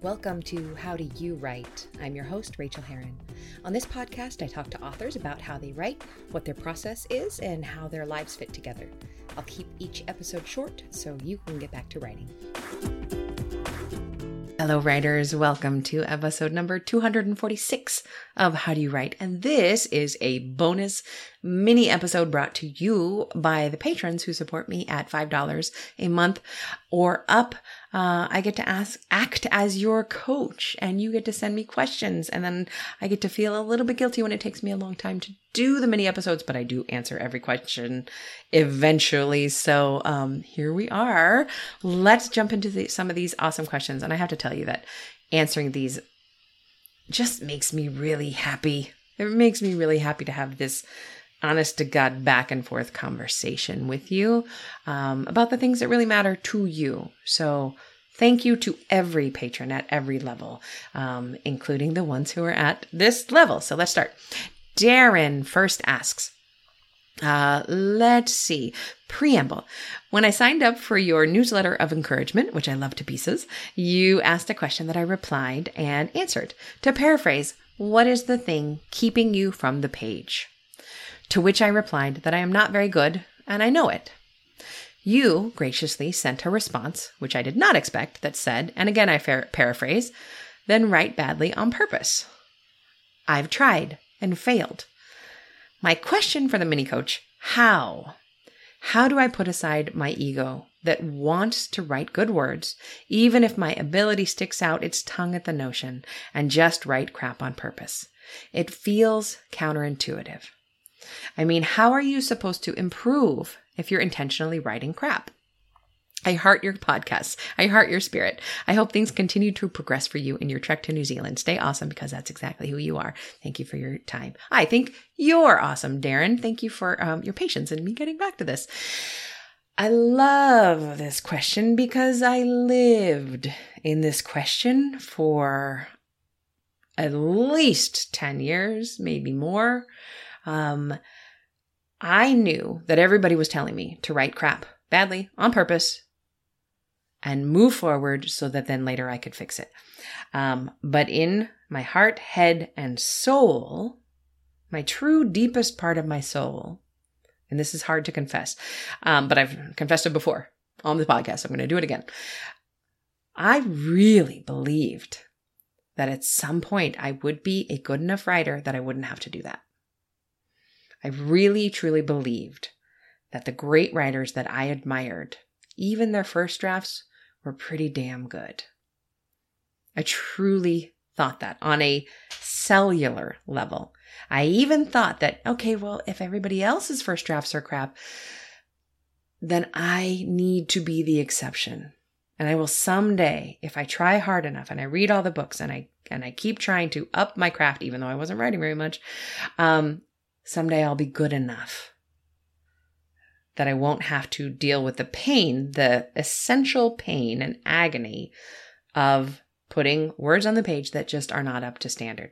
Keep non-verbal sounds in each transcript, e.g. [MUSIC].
Welcome to How Do You Write? I'm your host, Rachael Herron. On this podcast, I talk to authors about how they write, what their process is, and how their lives fit together. I'll keep each episode short so you can get back to writing. Hello, writers. Welcome to episode number 246 of How Do You Write? And this is a bonus mini episode brought to you by the patrons who support me at $5 a month or up. Uh, I get to ask, act as your coach and you get to send me questions. And then I get to feel a little bit guilty when it takes me a long time to do the mini episodes, but I do answer every question eventually. So, um, here we are. Let's jump into the, some of these awesome questions. And I have to tell you that answering these just makes me really happy. It makes me really happy to have this honest to God back and forth conversation with you um, about the things that really matter to you. So, thank you to every patron at every level, um, including the ones who are at this level. So, let's start. Darren first asks, uh, let's see. Preamble. When I signed up for your newsletter of encouragement, which I love to pieces, you asked a question that I replied and answered. To paraphrase, what is the thing keeping you from the page? To which I replied that I am not very good and I know it. You graciously sent a response, which I did not expect, that said, and again I par- paraphrase, then write badly on purpose. I've tried and failed. My question for the mini coach how? How do I put aside my ego that wants to write good words, even if my ability sticks out its tongue at the notion, and just write crap on purpose? It feels counterintuitive. I mean, how are you supposed to improve if you're intentionally writing crap? I heart your podcasts. I heart your spirit. I hope things continue to progress for you in your trek to New Zealand. Stay awesome because that's exactly who you are. Thank you for your time. I think you're awesome, Darren. Thank you for um, your patience and me getting back to this. I love this question because I lived in this question for at least 10 years, maybe more. Um, I knew that everybody was telling me to write crap badly on purpose and move forward so that then later I could fix it. Um, but in my heart, head, and soul, my true deepest part of my soul, and this is hard to confess, um, but I've confessed it before on the podcast. I'm going to do it again. I really believed that at some point I would be a good enough writer that I wouldn't have to do that. I really, truly believed that the great writers that I admired, even their first drafts, were pretty damn good. I truly thought that on a cellular level. I even thought that, okay, well, if everybody else's first drafts are crap, then I need to be the exception. And I will someday, if I try hard enough and I read all the books and I and I keep trying to up my craft, even though I wasn't writing very much, um, someday I'll be good enough that I won't have to deal with the pain, the essential pain and agony of putting words on the page that just are not up to standard.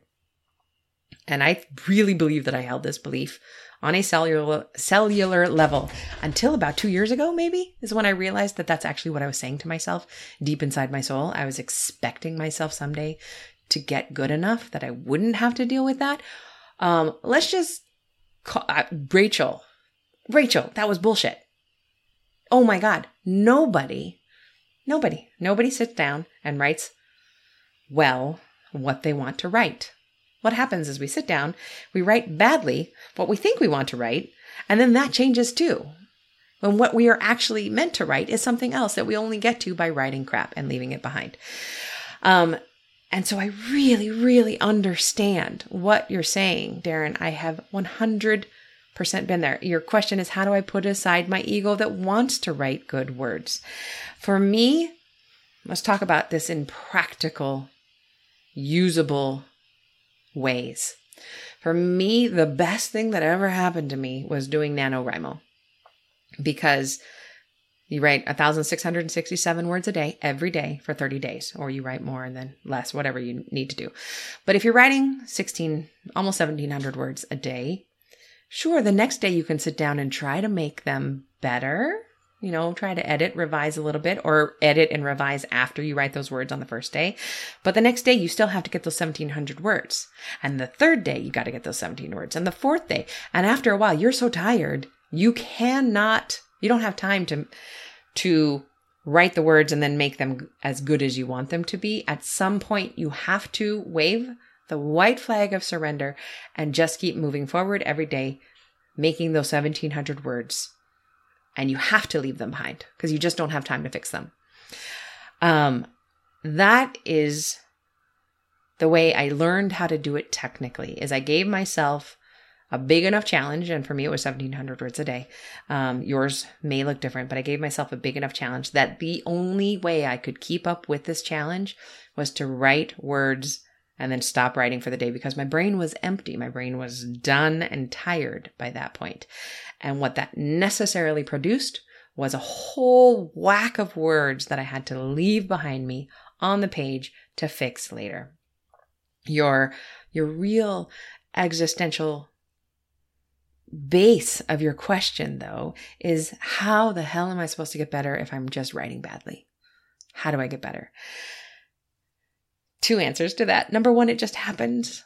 And I really believe that I held this belief on a cellular cellular level until about 2 years ago maybe is when I realized that that's actually what I was saying to myself deep inside my soul. I was expecting myself someday to get good enough that I wouldn't have to deal with that. Um, let's just uh, Rachael. Rachael, that was bullshit. Oh my God. Nobody, nobody, nobody sits down and writes well what they want to write. What happens is we sit down, we write badly what we think we want to write, and then that changes too. When what we are actually meant to write is something else that we only get to by writing crap and leaving it behind. Um, and so I really, really understand what you're saying, Darren. I have 100% been there. Your question is how do I put aside my ego that wants to write good words? For me, let's talk about this in practical, usable ways. For me, the best thing that ever happened to me was doing NaNoWriMo because you write 1,667 words a day every day for 30 days, or you write more and then less, whatever you need to do. But if you're writing 16, almost 1,700 words a day, sure, the next day you can sit down and try to make them better. you know, try to edit, revise a little bit, or edit and revise after you write those words on the first day. But the next day, you still have to get those 1700 words. And the third day, you got to get those 17 words. And the fourth day. And after a while, you're so tired, you cannot, you don't have time to, to write the words and then make them as good as you want them to be. At some point, you have to wave the white flag of surrender and just keep moving forward every day, making those 1700 words and you have to leave them behind because you just don't have time to fix them. Um, that is the way I learned how to do it technically is I gave myself a big enough challenge. And for me, it was 1700 words a day. Um, yours may look different, but I gave myself a big enough challenge that the only way I could keep up with this challenge was to write words and then stop writing for the day because my brain was empty. My brain was done and tired by that point. And what that necessarily produced was a whole whack of words that I had to leave behind me on the page to fix later. Your, your real existential base of your question, though, is how the hell am I supposed to get better if I'm just writing badly? How do I get better? Two answers to that. Number one, it just happens.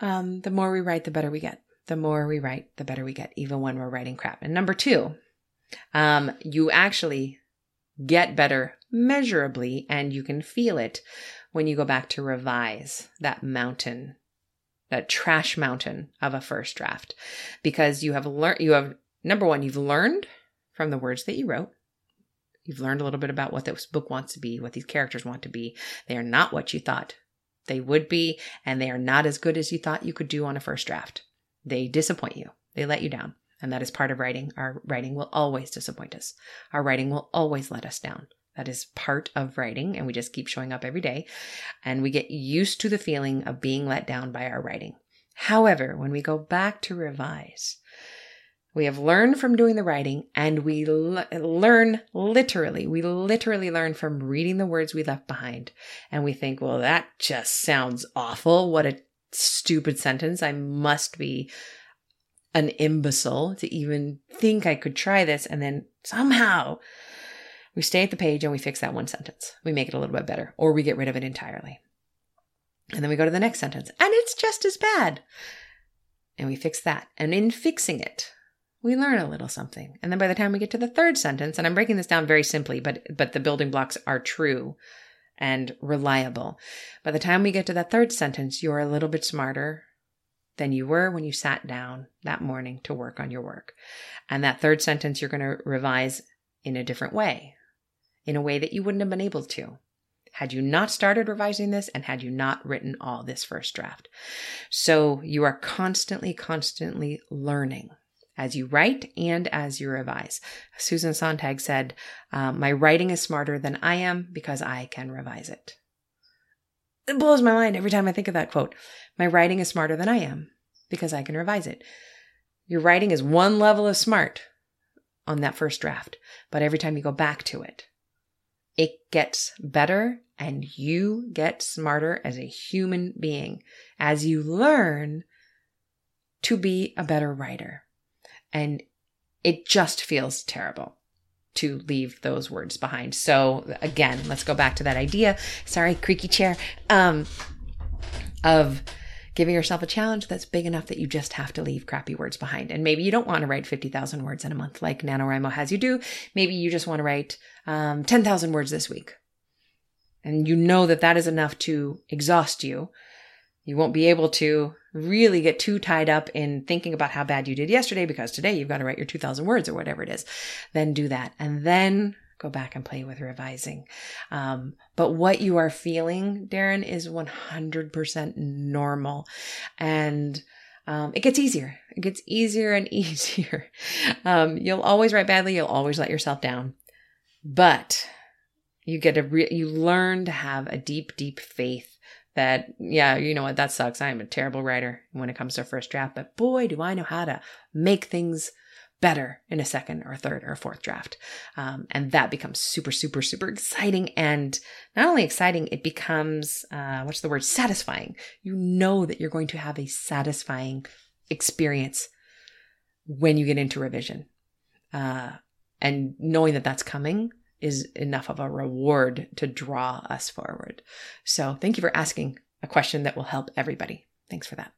Um, the more we write, the better we get the more we write, the better we get, even when we're writing crap. And number two, um, you actually get better measurably and you can feel it when you go back to revise that mountain, that trash mountain of a first draft, because you have learned, you have, number one, you've learned from the words that you wrote. You've learned a little bit about what this book wants to be, what these characters want to be. They are not what you thought they would be, and they are not as good as you thought you could do on a first draft. They disappoint you, they let you down. And that is part of writing. Our writing will always disappoint us. Our writing will always let us down. That is part of writing, and we just keep showing up every day. And we get used to the feeling of being let down by our writing. However, when we go back to revise, we have learned from doing the writing and we learn literally. We literally learn from reading the words we left behind. And we think, well, that just sounds awful. What a stupid sentence. I must be an imbecile to even think I could try this. And then somehow we stay at the page and we fix that one sentence. We make it a little bit better, or we get rid of it entirely. And then we go to the next sentence, and it's just as bad. And we fix that. And in fixing it, we learn a little something. And then by the time we get to the third sentence, and I'm breaking this down very simply, but but the building blocks are true and reliable. By the time we get to that third sentence, you're a little bit smarter than you were when you sat down that morning to work on your work. And that third sentence, you're going to revise in a different way, in a way that you wouldn't have been able to had you not started revising this and had you not written all this first draft. So you are constantly, constantly learning as you write and as you revise. Susan Sontag said, um, My writing is smarter than I am because I can revise it. It blows my mind every time I think of that quote. My writing is smarter than I am because I can revise it. Your writing is one level of smart on that first draft, but every time you go back to it, it gets better and you get smarter as a human being as you learn to be a better writer. And it just feels terrible to leave those words behind. So again, let's go back to that idea. Sorry, creaky chair. Um, of giving yourself a challenge that's big enough that you just have to leave crappy words behind. And maybe you don't want to write 50,000 words in a month like NaNoWriMo has you do. Maybe you just want to write um, 10,000 words this week. And you know that that is enough to exhaust you. You won't be able to really get too tied up in thinking about how bad you did yesterday because today you've got to write your 2000 words or whatever it is. Then do that. And then go back and play with revising. Um, but what you are feeling, Darren, is 100% normal. And um, it gets easier. It gets easier and [LAUGHS] easier. Um, you'll always write badly. You'll always let yourself down. But you get a re- you learn to have a deep, deep faith that, yeah, you know what, that sucks. I am a terrible writer when it comes to first draft, but boy, do I know how to make things better in a second or third or fourth draft. Um, and that becomes super, super, super exciting. And not only exciting, it becomes, uh, what's the word? Satisfying. You know that you're going to have a satisfying experience when you get into revision. Uh, and knowing that that's coming is enough of a reward to draw us forward. So thank you for asking a question that will help everybody. Thanks for that.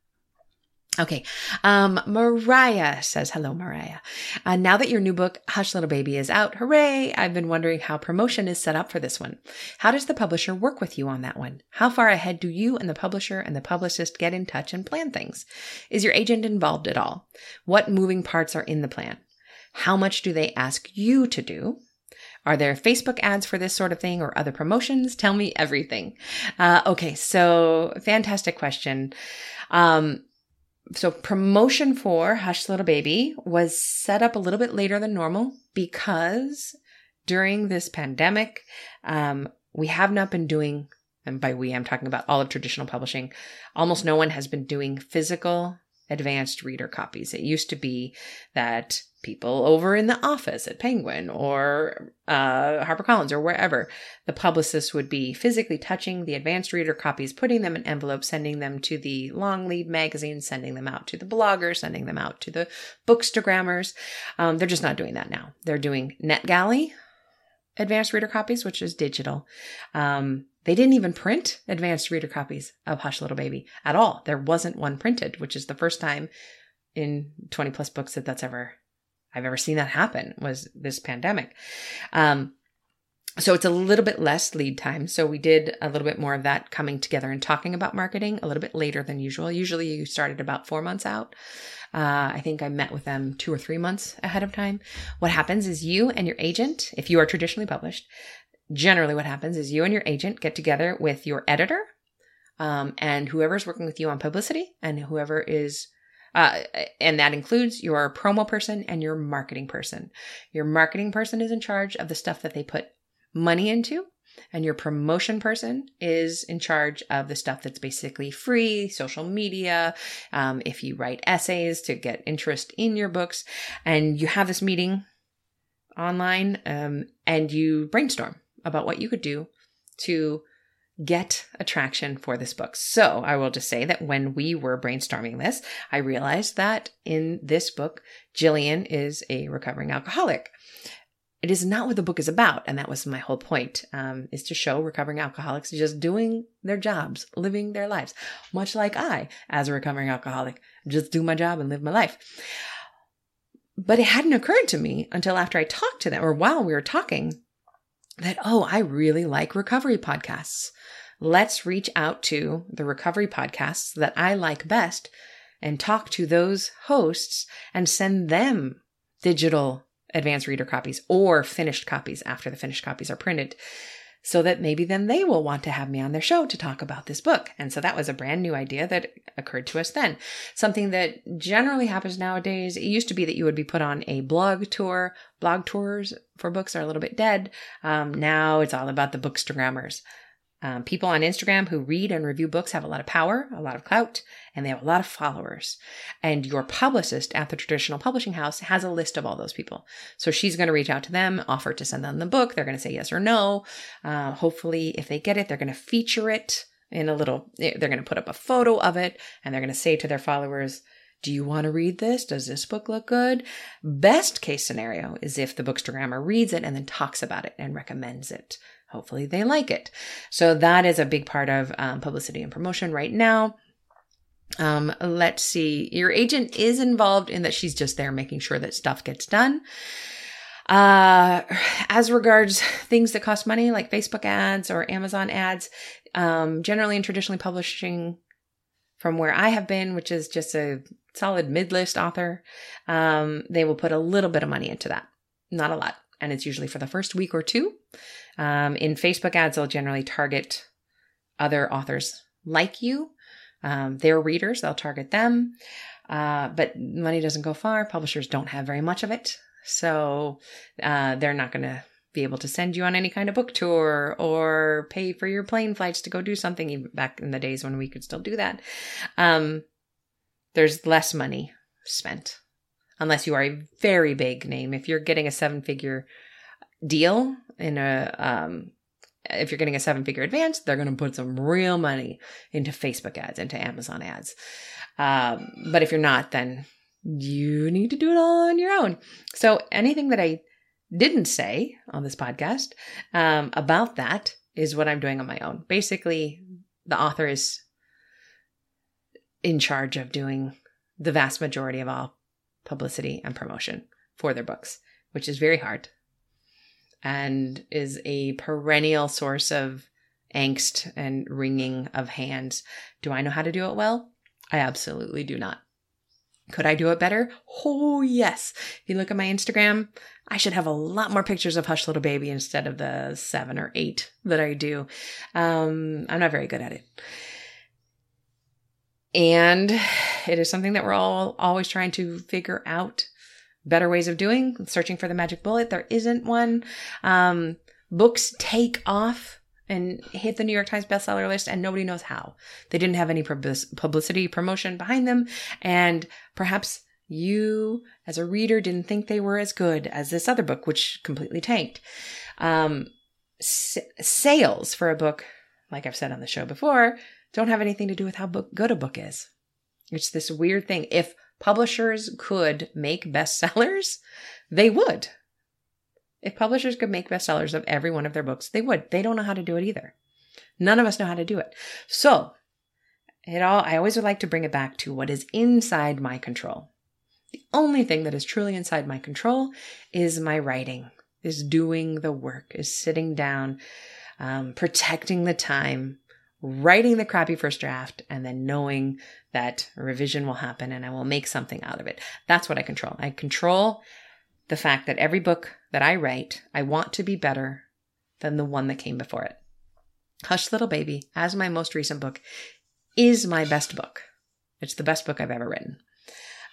Okay. Um, Mariah says, hello, Mariah. Uh, now that your new book, Hush Little Baby is out, hooray. I've been wondering how promotion is set up for this one. How does the publisher work with you on that one? How far ahead do you and the publisher and the publicist get in touch and plan things? Is your agent involved at all? What moving parts are in the plan? How much do they ask you to do? Are there Facebook ads for this sort of thing or other promotions? Tell me everything. Uh, okay. So fantastic question. Um, so promotion for Hush Little Baby was set up a little bit later than normal because during this pandemic, um, we have not been doing, and by we, I'm talking about all of traditional publishing, almost no one has been doing physical advanced reader copies. It used to be that people over in the office at Penguin or uh, HarperCollins or wherever, the publicist would be physically touching the advanced reader copies, putting them in envelopes, sending them to the long lead magazines, sending them out to the bloggers, sending them out to the bookstagrammers. Um, they're just not doing that now. They're doing NetGalley advanced reader copies, which is digital. Um, they didn't even print advanced reader copies of Hush Little Baby at all. There wasn't one printed, which is the first time in 20 plus books that that's ever I've ever seen that happen was this pandemic. Um, so it's a little bit less lead time. So we did a little bit more of that coming together and talking about marketing a little bit later than usual. Usually you started about four months out. Uh, I think I met with them two or three months ahead of time. What happens is you and your agent, if you are traditionally published, generally what happens is you and your agent get together with your editor um, and whoever's working with you on publicity and whoever is uh, and that includes your promo person and your marketing person. Your marketing person is in charge of the stuff that they put money into, and your promotion person is in charge of the stuff that's basically free, social media. Um, if you write essays to get interest in your books, and you have this meeting online, um, and you brainstorm about what you could do to get attraction for this book. So I will just say that when we were brainstorming this, I realized that in this book, Jillian is a recovering alcoholic. It is not what the book is about, and that was my whole point: um, is to show recovering alcoholics just doing their jobs, living their lives, much like I, as a recovering alcoholic, just do my job and live my life. But it hadn't occurred to me until after I talked to them, or while we were talking, that, oh, I really like recovery podcasts. Let's reach out to the recovery podcasts that I like best and talk to those hosts and send them digital advanced reader copies or finished copies after the finished copies are printed so that maybe then they will want to have me on their show to talk about this book. And so that was a brand new idea that occurred to us then. Something that generally happens nowadays. It used to be that you would be put on a blog tour. Blog tours for books are a little bit dead. Um, now it's all about the bookstagrammers. Um, people on Instagram who read and review books have a lot of power, a lot of clout, and they have a lot of followers. And your publicist at the traditional publishing house has a list of all those people. So she's going to reach out to them, offer to send them the book. They're going to say yes or no. Uh, hopefully, if they get it, they're going to feature it in a little, they're going to put up a photo of it and they're going to say to their followers, do you want to read this? Does this book look good? Best case scenario is if the bookstagrammer reads it and then talks about it and recommends it hopefully they like it. So that is a big part of um, publicity and promotion right now. Um, let's see. Your agent is involved in that she's just there making sure that stuff gets done. Uh, as regards things that cost money, like Facebook ads or Amazon ads, um, generally in traditionally publishing from where I have been, which is just a solid mid list author, um, they will put a little bit of money into that. Not a lot. And it's usually for the first week or two. Um, in Facebook ads, they'll generally target other authors like you, um, their readers, they'll target them. Uh, but money doesn't go far. Publishers don't have very much of it. So uh, they're not going to be able to send you on any kind of book tour or pay for your plane flights to go do something even back in the days when we could still do that. Um, there's less money spent unless you are a very big name. If you're getting a seven figure deal in a um if you're getting a seven figure advance, they're going to put some real money into Facebook ads, into Amazon ads. Um, but if you're not, then you need to do it all on your own. So anything that I didn't say on this podcast um, about that is what I'm doing on my own. Basically, the author is in charge of doing the vast majority of all publicity and promotion for their books, which is very hard and is a perennial source of angst and wringing of hands. Do I know how to do it well? I absolutely do not. Could I do it better? Oh, yes. If you look at my Instagram, I should have a lot more pictures of Hush Little Baby instead of the seven or eight that I do. Um, I'm not very good at it. And it is something that we're all always trying to figure out better ways of doing, searching for the magic bullet. There isn't one. Um, books take off and hit the New York Times bestseller list, and nobody knows how. They didn't have any publicity promotion behind them, and perhaps you, as a reader, didn't think they were as good as this other book, which completely tanked. Um, s- sales for a book, like I've said on the show before, don't have anything to do with how book, good a book is. It's this weird thing. If publishers could make bestsellers, [LAUGHS] they would. If publishers could make bestsellers of every one of their books, they would. They don't know how to do it either. None of us know how to do it. So, it all I always would like to bring it back to what is inside my control. The only thing that is truly inside my control is my writing, is doing the work, is sitting down, um, protecting the time, writing the crappy first draft, and then knowing that revision will happen and I will make something out of it. That's what I control. I control the fact that every book that I write, I want to be better than the one that came before it. Hush Little Baby, as my most recent book, is my best book. It's the best book I've ever written.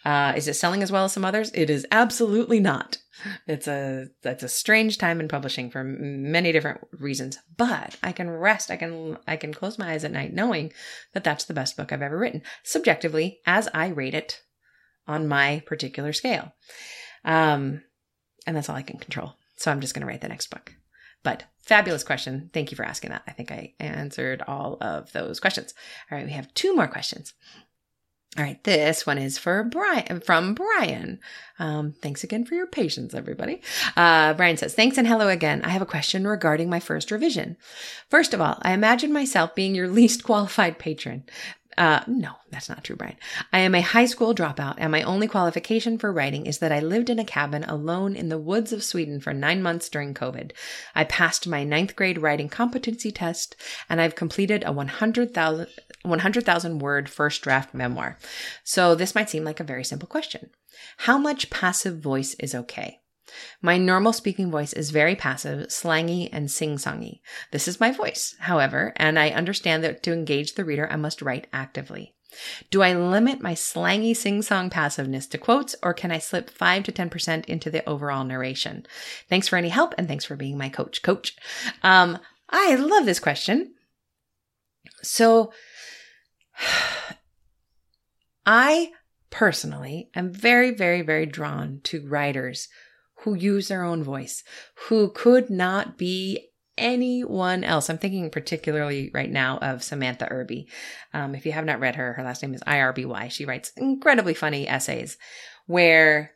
Uh, is it selling as well as some others? It is absolutely not. It's a it's a strange time in publishing for many different reasons. But I can rest. I can I can close my eyes at night knowing that that's the best book I've ever written, subjectively, as I rate it on my particular scale. Um, and that's all I can control. So I'm just going to write the next book. But fabulous question. Thank you for asking that. I think I answered all of those questions. All right, we have two more questions. All right, this one is for Brian from Brian. Um, thanks again for your patience, everybody. Uh, Brian says, "Thanks and hello again. I have a question regarding my first revision. First of all, I imagine myself being your [LAUGHS] least qualified patron. Uh, no, that's not true, Brian. I am a high school dropout, and my only qualification for writing is that I lived in a cabin alone in the woods of Sweden for nine months during COVID. I passed my ninth grade writing competency test, and I've completed a 100,000 100, word first draft memoir. So this might seem like a very simple question. How much passive voice is okay? My normal speaking voice is very passive, slangy, and sing songy. This is my voice, however, and I understand that to engage the reader, I must write actively. Do I limit my slangy sing song passiveness to quotes, or can I slip 5 to 10% into the overall narration? Thanks for any help, and thanks for being my coach. Coach. Um, I love this question. So, [SIGHS] I personally am very, very, very drawn to writers who use their own voice, who could not be anyone else. I'm thinking particularly right now of Samantha Irby. Um, if you have not read her, her last name is IRBY. She writes incredibly funny essays where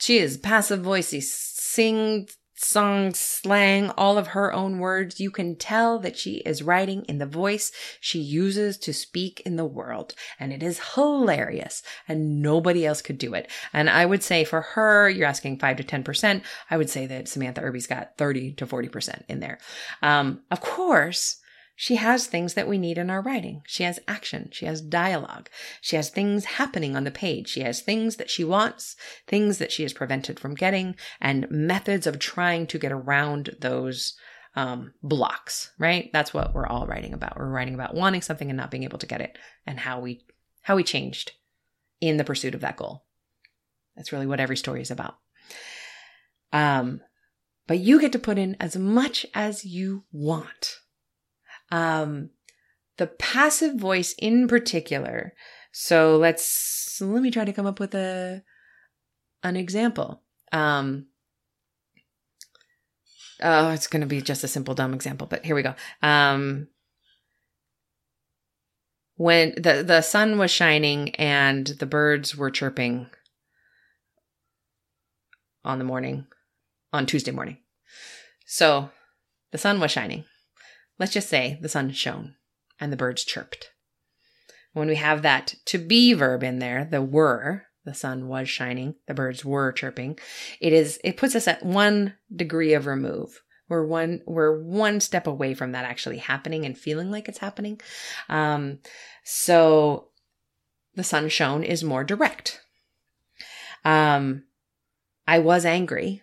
she is passive voicey, sings song, slang, all of her own words. You can tell that she is writing in the voice she uses to speak in the world. And it is hilarious and nobody else could do it. And I would say for her, you're asking five to 10%. I would say that Samantha Irby's got 30 to 40% in there. Um, of course, she has things that we need in our writing. She has action. She has dialogue. She has things happening on the page. She has things that she wants, things that she is prevented from getting, and methods of trying to get around those um, blocks, right? That's what we're all writing about. We're writing about wanting something and not being able to get it and how we, how we changed in the pursuit of that goal. That's really what every story is about. Um, but you get to put in as much as you want. Um, the passive voice in particular. So let's let me try to come up with a an example. Um, oh, it's going to be just a simple dumb example, but here we go. Um, when the the sun was shining and the birds were chirping on the morning on Tuesday morning. So the sun was shining. Let's just say the sun shone and the birds chirped. When we have that to be verb in there, the were, the sun was shining, the birds were chirping, it is it puts us at one degree of remove. We're one we're one step away from that actually happening and feeling like it's happening. Um, so the sun shone is more direct. Um, I was angry.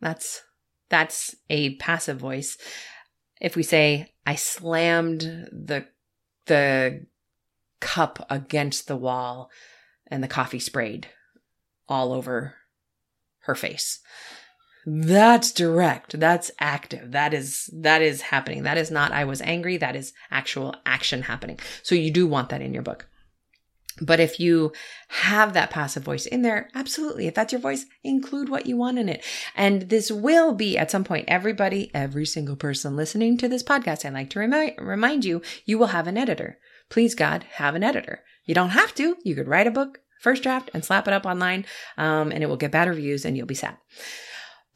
That's that's a passive voice. If we say I slammed the the cup against the wall and the coffee sprayed all over her face. That's direct. That's active. That is that is happening. That is not I was angry. That is actual action happening. So you do want that in your book. But if you have that passive voice in there, absolutely. If that's your voice, include what you want in it. And this will be at some point, everybody, every single person listening to this podcast, I'd like to remind, remind you, you will have an editor. Please God, have an editor. You don't have to. You could write a book, first draft, and slap it up online, um, and it will get bad reviews and you'll be sad.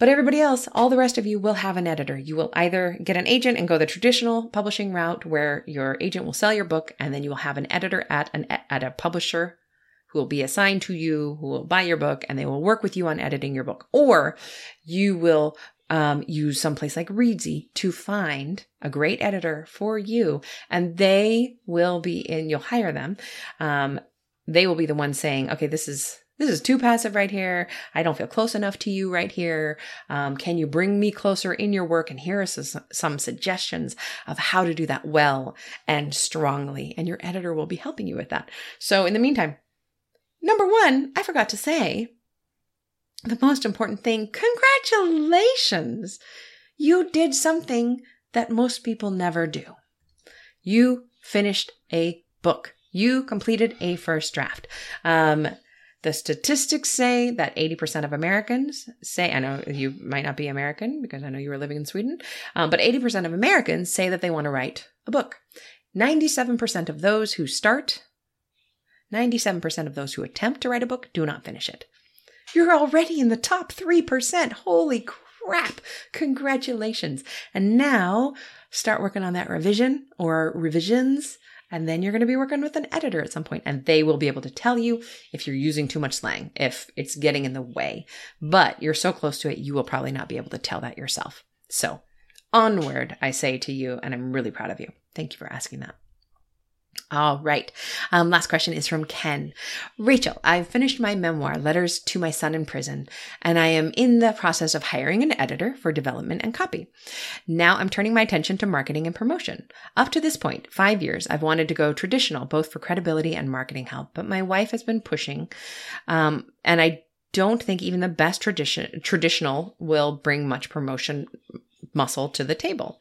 But everybody else, all the rest of you will have an editor. You will either get an agent and go the traditional publishing route where your agent will sell your book and then you will have an editor at an at a publisher who will be assigned to you, who will buy your book and they will work with you on editing your book. Or you will um, use someplace like Reedsy to find a great editor for you and they will be in, you'll hire them. Um, they will be the ones saying, okay, this is this is too passive right here. I don't feel close enough to you right here. Um, can you bring me closer in your work? And here are some, suggestions of how to do that well and strongly. And your editor will be helping you with that. So in the meantime, number one, I forgot to say the most important thing congratulations! You did something that most people never do. You finished a book. You completed a first draft. Um, the statistics say that 80% of Americans say, I know you might not be American because I know you were living in Sweden, um, but 80% of Americans say that they want to write a book. 97% of those who start, 97% of those who attempt to write a book do not finish it. You're already in the top 3%. Holy crap. Congratulations. And now start working on that revision or revisions and then you're going to be working with an editor at some point and they will be able to tell you if you're using too much slang, if it's getting in the way. But you're so close to it, you will probably not be able to tell that yourself. So onward, I say to you, and I'm really proud of you. Thank you for asking that. All right. Um, last question is from Ken. Rachael, I've finished my memoir, Letters to My Son in Prison, and I am in the process of hiring an editor for development and copy. Now I'm turning my attention to marketing and promotion. Up to this point, five years, I've wanted to go traditional, both for credibility and marketing help, but my wife has been pushing, um, and I don't think even the best tradition, traditional will bring much promotion muscle to the table.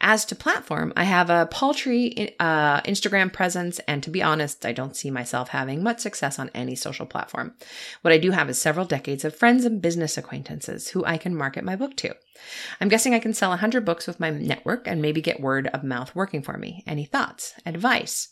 As to platform, I have a paltry uh, Instagram presence, and to be honest, I don't see myself having much success on any social platform. What I do have is several decades of friends and business acquaintances who I can market my book to. I'm guessing I can sell 100 books with my network and maybe get word of mouth working for me. Any thoughts? Advice?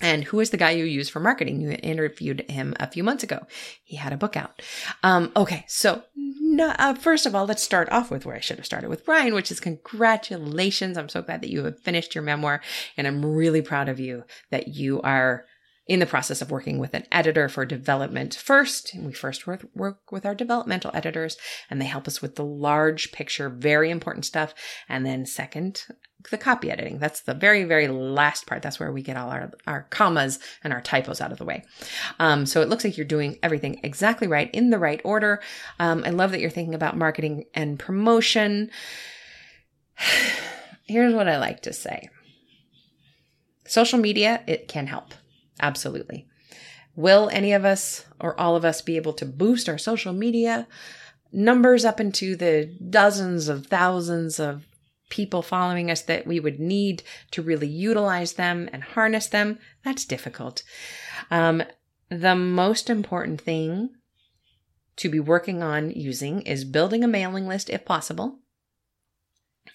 And who is the guy you use for marketing? You interviewed him a few months ago. He had a book out. Um, okay, so no, uh, first of all, let's start off with where I should have started with Brian, which is congratulations. I'm so glad that you have finished your memoir, and I'm really proud of you that you are in the process of working with an editor for development first. We first work, work with our developmental editors and they help us with the large picture, very important stuff. And then second, the copy editing. That's the very, very last part. That's where we get all our, our commas and our typos out of the way. Um, so it looks like you're doing everything exactly right in the right order. Um, I love that you're thinking about marketing and promotion. [SIGHS] Here's what I like to say. Social media, it can help. Absolutely. Will any of us or all of us be able to boost our social media numbers up into the dozens of thousands of people following us that we would need to really utilize them and harness them? That's difficult. Um, the most important thing to be working on using is building a mailing list if possible.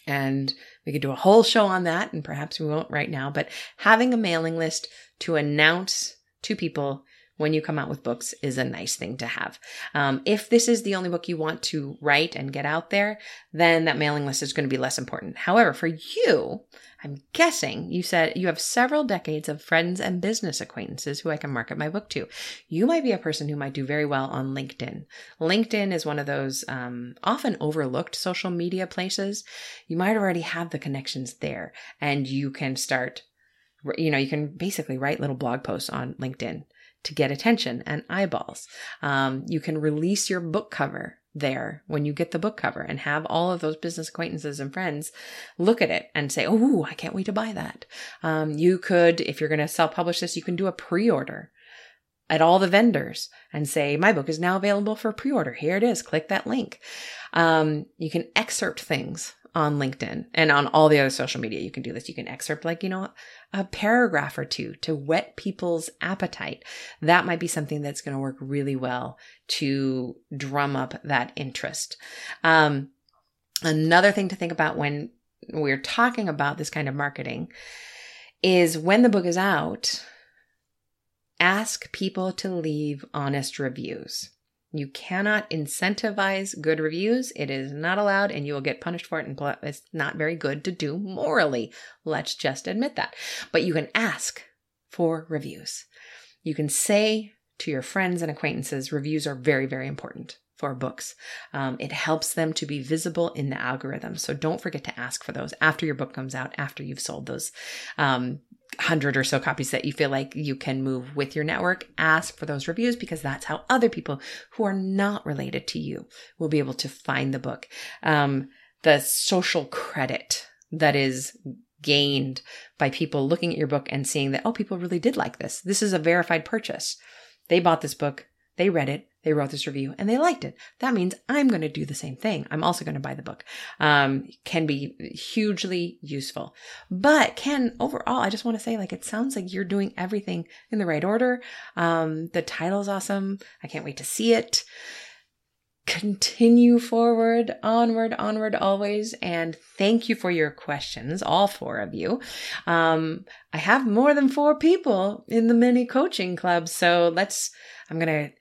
And we could do a whole show on that, and perhaps we won't right now, but having a mailing list to announce to people when you come out with books is a nice thing to have. Um, if this is the only book you want to write and get out there, then that mailing list is going to be less important. However, for you, I'm guessing you said you have several decades of friends and business acquaintances who I can market my book to. You might be a person who might do very well on LinkedIn. LinkedIn is one of those um, often overlooked social media places. You might already have the connections there and you can start, you know, you can basically write little blog posts on LinkedIn to get attention and eyeballs. Um, you can release your book cover there when you get the book cover and have all of those business acquaintances and friends look at it and say, Oh, I can't wait to buy that. Um, you could, if you're going to self publish this, you can do a pre order at all the vendors and say, My book is now available for pre order. Here it is. Click that link. Um, you can excerpt things on LinkedIn and on all the other social media. You can do this. You can excerpt like, you know, a paragraph or two to whet people's appetite. That might be something that's going to work really well to drum up that interest. Um, another thing to think about when we're talking about this kind of marketing is when the book is out, ask people to leave honest reviews. You cannot incentivize good reviews. It is not allowed and you will get punished for it. And it's not very good to do morally. Let's just admit that. But you can ask for reviews. You can say to your friends and acquaintances, reviews are very, very important for books. Um, it helps them to be visible in the algorithm. So don't forget to ask for those after your book comes out, after you've sold those um, hundred or so copies that you feel like you can move with your network, ask for those reviews because that's how other people who are not related to you will be able to find the book. Um, the social credit that is gained by people looking at your book and seeing that, oh, people really did like this. This is a verified purchase. They bought this book. They read it. They wrote this review and they liked it. That means I'm going to do the same thing. I'm also going to buy the book. Um, can be hugely useful, but can overall, I just want to say, like, it sounds like you're doing everything in the right order. Um, the title's awesome. I can't wait to see it. Continue forward, onward, onward always. And thank you for your questions, all four of you. Um, I have more than four people in the mini coaching club. So let's, I'm going to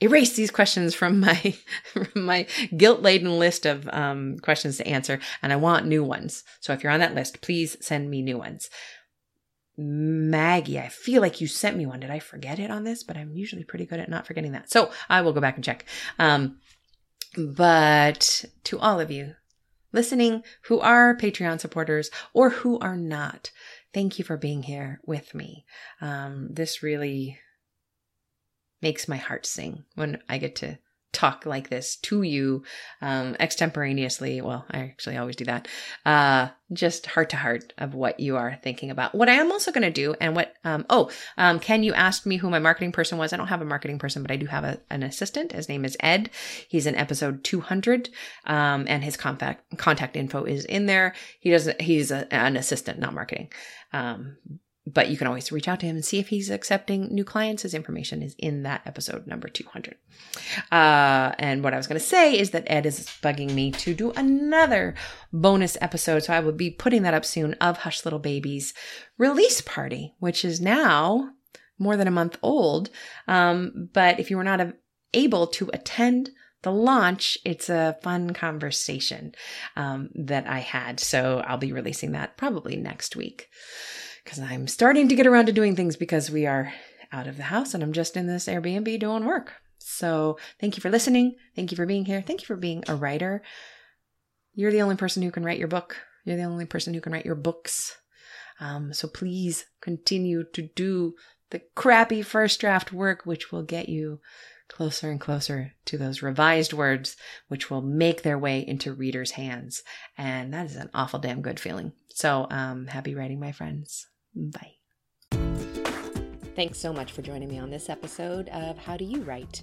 erase these questions from my [LAUGHS] from my guilt laden list of um, questions to answer, and I want new ones. So if you're on that list, please send me new ones. Maggie, I feel like you sent me one. Did I forget it on this? But I'm usually pretty good at not forgetting that. So I will go back and check. Um, but to all of you listening who are Patreon supporters or who are not, thank you for being here with me. Um, this really makes my heart sing when I get to talk like this to you um, extemporaneously. Well, I actually always do that. Uh, just heart to heart of what you are thinking about. What I am also going to do, and what, um, oh, um, Ken, you asked me who my marketing person was. I don't have a marketing person, but I do have a, an assistant. His name is Ed. He's in episode 200, um, and his contact contact info is in there. He doesn't. He's a, an assistant, not marketing. Um, but you can always reach out to him and see if he's accepting new clients. His information is in that episode number 200. Uh, and what I was going to say is that Ed is bugging me to do another bonus episode. So I will be putting that up soon of Hush Little Baby's release party, which is now more than a month old. Um, but if you were not able to attend the launch, it's a fun conversation um, that I had. So I'll be releasing that probably next week because I'm starting to get around to doing things because we are out of the house and I'm just in this Airbnb doing work. So thank you for listening. Thank you for being here. Thank you for being a writer. You're the only person who can write your book. You're the only person who can write your books. Um, so please continue to do the crappy first draft work, which will get you closer and closer to those revised words, which will make their way into readers' hands. And that is an awful damn good feeling. So um, happy writing, my friends. Bye. Thanks so much for joining me on this episode of How Do You Write?